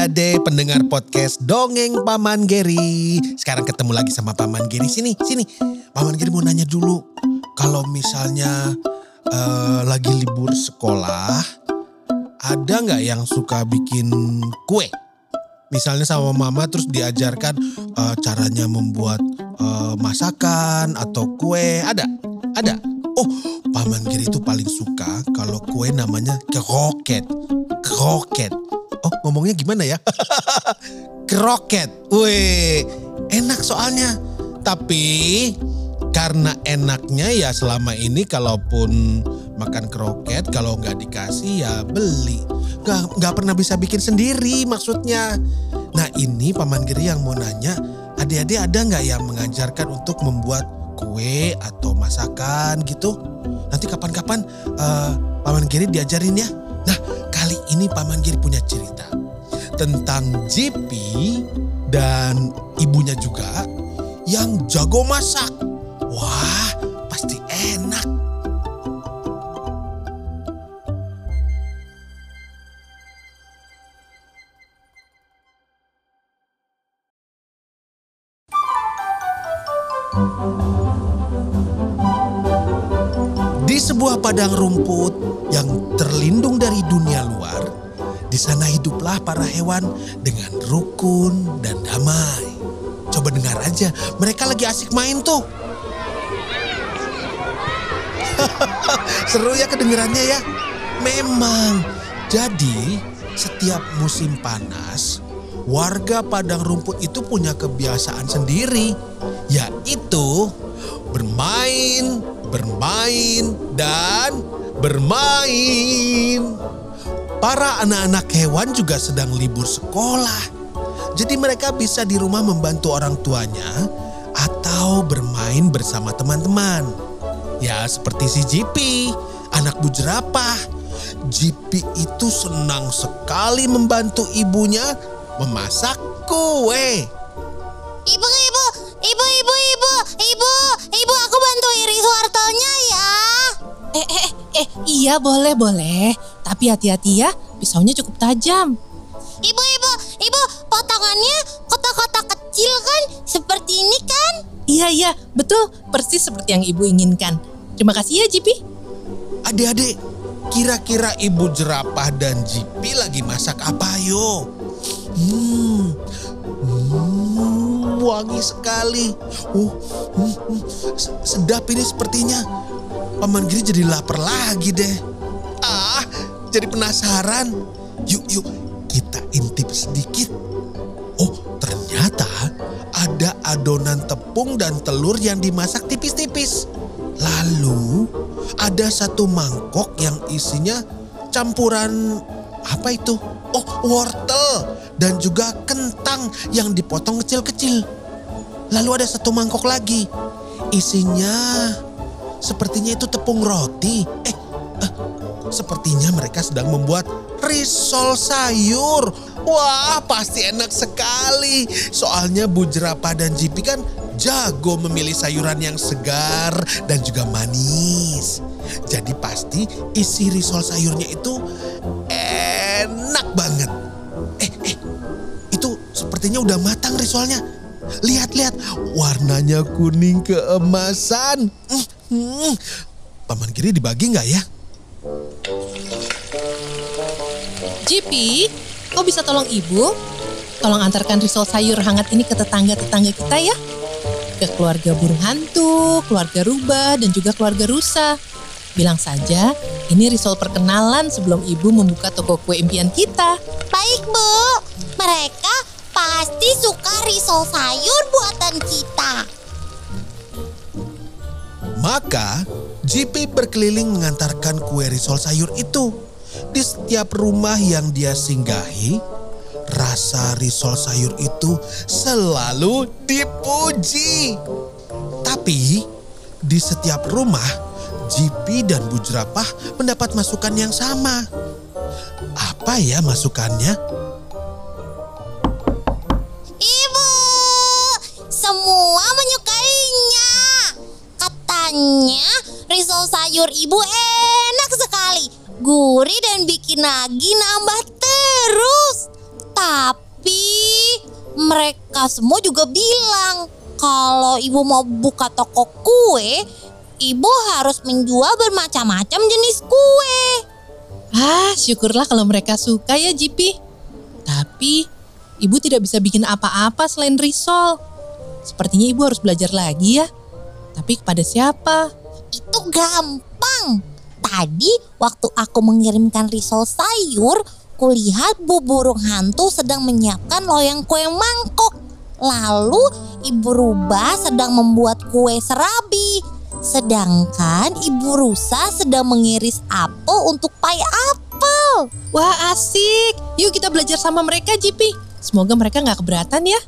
Adik-adik pendengar podcast Dongeng Paman Geri. Sekarang ketemu lagi sama Paman Geri. Sini, sini. Paman Geri mau nanya dulu. Kalau misalnya eh, lagi libur sekolah, ada nggak yang suka bikin kue? Misalnya sama mama terus diajarkan eh, caranya membuat eh, masakan atau kue. Ada? Ada? Oh, Paman Geri itu paling suka kalau kue namanya kroket. Kroket. Oh ngomongnya gimana ya? Kroket. Wih enak soalnya. Tapi karena enaknya ya selama ini kalaupun makan kroket kalau nggak dikasih ya beli. Nggak, nggak pernah bisa bikin sendiri maksudnya. Nah ini Paman Giri yang mau nanya adik-adik ada nggak yang mengajarkan untuk membuat kue atau masakan gitu? Nanti kapan-kapan eh, Paman Giri diajarin ya. Nah kali ini Paman Giri punya cerita tentang JP dan ibunya juga yang jago masak. Wah, pasti enak. Di sebuah padang rumput yang terlindung dari dunia di sana hiduplah para hewan dengan rukun dan damai. Coba dengar aja, mereka lagi asik main tuh. Seru ya kedengerannya ya. Memang. Jadi, setiap musim panas, warga padang rumput itu punya kebiasaan sendiri, yaitu bermain, bermain, dan bermain. Para anak-anak hewan juga sedang libur sekolah. Jadi mereka bisa di rumah membantu orang tuanya atau bermain bersama teman-teman. Ya seperti si Jipi, anak bujerapah. Jipi itu senang sekali membantu ibunya memasak kue. Ibu, ibu, ibu, ibu, ibu, ibu, ibu, aku bantu iris wortelnya ya. Eh, eh, eh, iya boleh, boleh. Tapi hati-hati ya, pisaunya cukup tajam. Ibu, ibu, ibu, potongannya kotak-kotak kecil kan? Seperti ini kan? Iya, iya, betul. Persis seperti yang ibu inginkan. Terima kasih ya, Jipi. Adik-adik, kira-kira ibu jerapah dan Jipi lagi masak apa yo? Hmm, hmm, wangi sekali. Uh, hmm, hmm, se- sedap ini sepertinya. Paman Giri jadi lapar lagi deh. Jadi penasaran. Yuk, yuk, kita intip sedikit. Oh, ternyata ada adonan tepung dan telur yang dimasak tipis-tipis. Lalu ada satu mangkok yang isinya campuran apa itu? Oh, wortel dan juga kentang yang dipotong kecil-kecil. Lalu ada satu mangkok lagi. Isinya sepertinya itu tepung roti. Eh, sepertinya mereka sedang membuat risol sayur. Wah, pasti enak sekali. Soalnya Bu Jerapah dan Jipi kan jago memilih sayuran yang segar dan juga manis. Jadi pasti isi risol sayurnya itu enak banget. Eh, eh, itu sepertinya udah matang risolnya. Lihat-lihat, warnanya kuning keemasan. Hmm, hmm. Paman Giri dibagi nggak ya? Jipi, kau bisa tolong ibu? Tolong antarkan risol sayur hangat ini ke tetangga-tetangga kita ya. Ke keluarga burung hantu, keluarga rubah, dan juga keluarga rusa. Bilang saja, ini risol perkenalan sebelum ibu membuka toko kue impian kita. Baik, Bu. Mereka pasti suka risol sayur buatan kita. Maka, JP berkeliling mengantarkan kue risol sayur itu. di setiap rumah yang dia singgahi, rasa risol sayur itu selalu dipuji. Tapi di setiap rumah, Jipi dan Bu Jerapah mendapat masukan yang sama. Apa ya masukannya? Sayur ibu enak sekali. Gurih dan bikin lagi nambah terus. Tapi mereka semua juga bilang kalau ibu mau buka toko kue, ibu harus menjual bermacam-macam jenis kue. Ah, syukurlah kalau mereka suka ya Jipi. Tapi ibu tidak bisa bikin apa-apa selain risol. Sepertinya ibu harus belajar lagi ya. Tapi kepada siapa? Itu gampang. Tadi waktu aku mengirimkan risol sayur, kulihat Bu Burung Hantu sedang menyiapkan loyang kue mangkok. Lalu Ibu Rubah sedang membuat kue serabi. Sedangkan Ibu Rusa sedang mengiris apel untuk pai apel. Wah asik. Yuk kita belajar sama mereka Jipi. Semoga mereka nggak keberatan ya.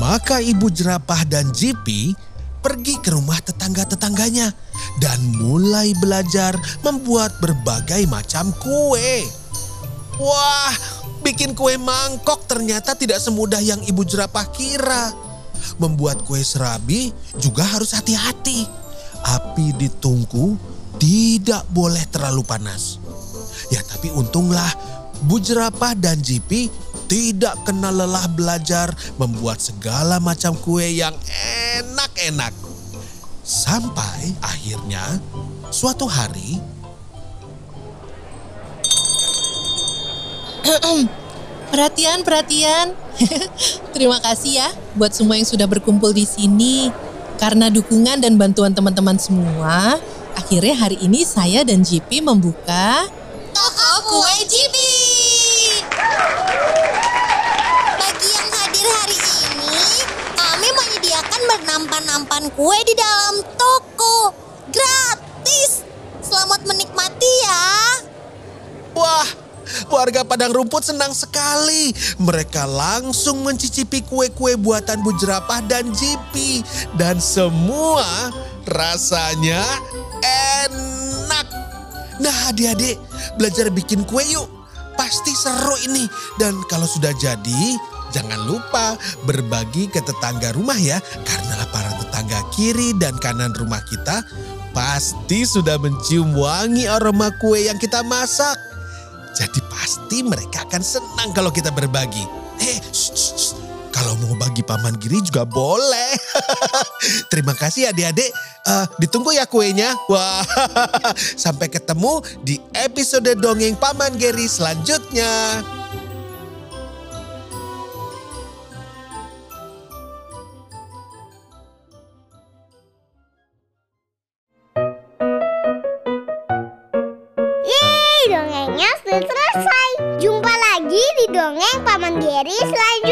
Maka ibu jerapah dan Jipi pergi ke rumah tetangga-tetangganya dan mulai belajar membuat berbagai macam kue. Wah, bikin kue mangkok ternyata tidak semudah yang ibu jerapah kira. Membuat kue serabi juga harus hati-hati. Api di tungku tidak boleh terlalu panas. Ya tapi untunglah Bu Jerapah dan Jipi tidak kena lelah belajar membuat segala macam kue yang enak-enak. Sampai akhirnya suatu hari Perhatian, perhatian. Terima kasih ya buat semua yang sudah berkumpul di sini. Karena dukungan dan bantuan teman-teman semua, akhirnya hari ini saya dan JP membuka Toko kue Jibi. Bagi yang hadir hari ini, kami menyediakan bernampan-nampan kue di dalam toko. Gratis. Selamat menikmati ya. Wah, warga Padang Rumput senang sekali. Mereka langsung mencicipi kue-kue buatan Bu Jerapah dan Jipi. Dan semua rasanya enak. Nah adik-adik, belajar bikin kue yuk. Pasti seru ini. Dan kalau sudah jadi, jangan lupa berbagi ke tetangga rumah ya. Karena para tetangga kiri dan kanan rumah kita pasti sudah mencium wangi aroma kue yang kita masak. Jadi pasti mereka akan senang kalau kita berbagi. Eh, kalau mau bagi paman Giri juga boleh. Terima kasih adik-adik. Eh, ditunggu ya kuenya. Wah, sampai ketemu di episode dongeng paman Giri selanjutnya. Selesai. Jumpa lagi di dongeng Paman Geri selanjutnya.